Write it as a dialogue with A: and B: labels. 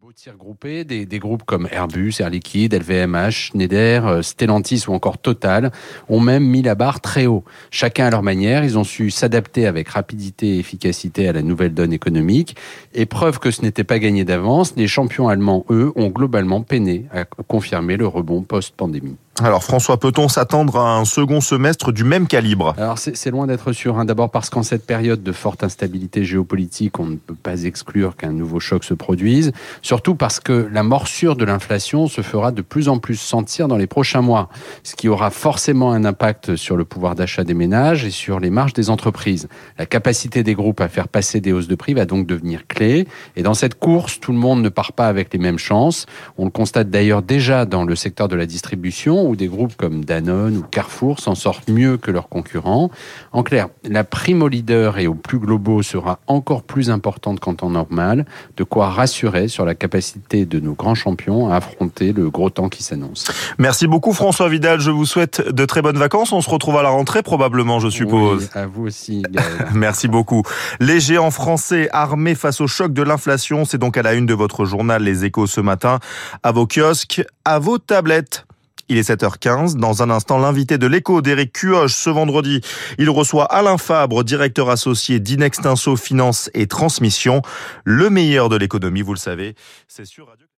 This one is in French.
A: beaux tirs groupés, des, des, groupes comme Airbus, Air Liquide, LVMH, Schneider, euh, Stellantis ou encore Total ont même mis la barre très haut. Chacun à leur manière, ils ont su s'adapter avec rapidité et efficacité à la nouvelle donne économique. Et preuve que ce n'était pas gagné d'avance, les champions allemands, eux, ont globalement peiné à confirmer le rebond post-pandémie.
B: Alors François, peut-on s'attendre à un second semestre du même calibre?
A: Alors c'est loin d'être sûr. Hein. D'abord parce qu'en cette période de forte instabilité géopolitique, on ne peut pas exclure qu'un nouveau choc se produise. Surtout parce que la morsure de l'inflation se fera de plus en plus sentir dans les prochains mois, ce qui aura forcément un impact sur le pouvoir d'achat des ménages et sur les marges des entreprises. La capacité des groupes à faire passer des hausses de prix va donc devenir clé. Et dans cette course, tout le monde ne part pas avec les mêmes chances. On le constate d'ailleurs déjà dans le secteur de la distribution où des groupes comme Danone ou Carrefour s'en sortent mieux que leurs concurrents. En clair, la prime aux leaders et aux plus globaux sera encore plus importante qu'en temps normal, de quoi rassurer sur la capacité de nos grands champions à affronter le gros temps qui s'annonce.
B: Merci beaucoup François Vidal, je vous souhaite de très bonnes vacances. On se retrouve à la rentrée probablement, je suppose.
A: Oui, à vous aussi.
B: Merci beaucoup. Les géants français armés face au choc de l'inflation, c'est donc à la une de votre journal Les Échos ce matin, à vos kiosques, à vos tablettes. Il est 7h15. Dans un instant, l'invité de l'écho d'Éric Cuoche ce vendredi. Il reçoit Alain Fabre, directeur associé d'Inextinso Finance et Transmission. Le meilleur de l'économie, vous le savez. C'est sur Radio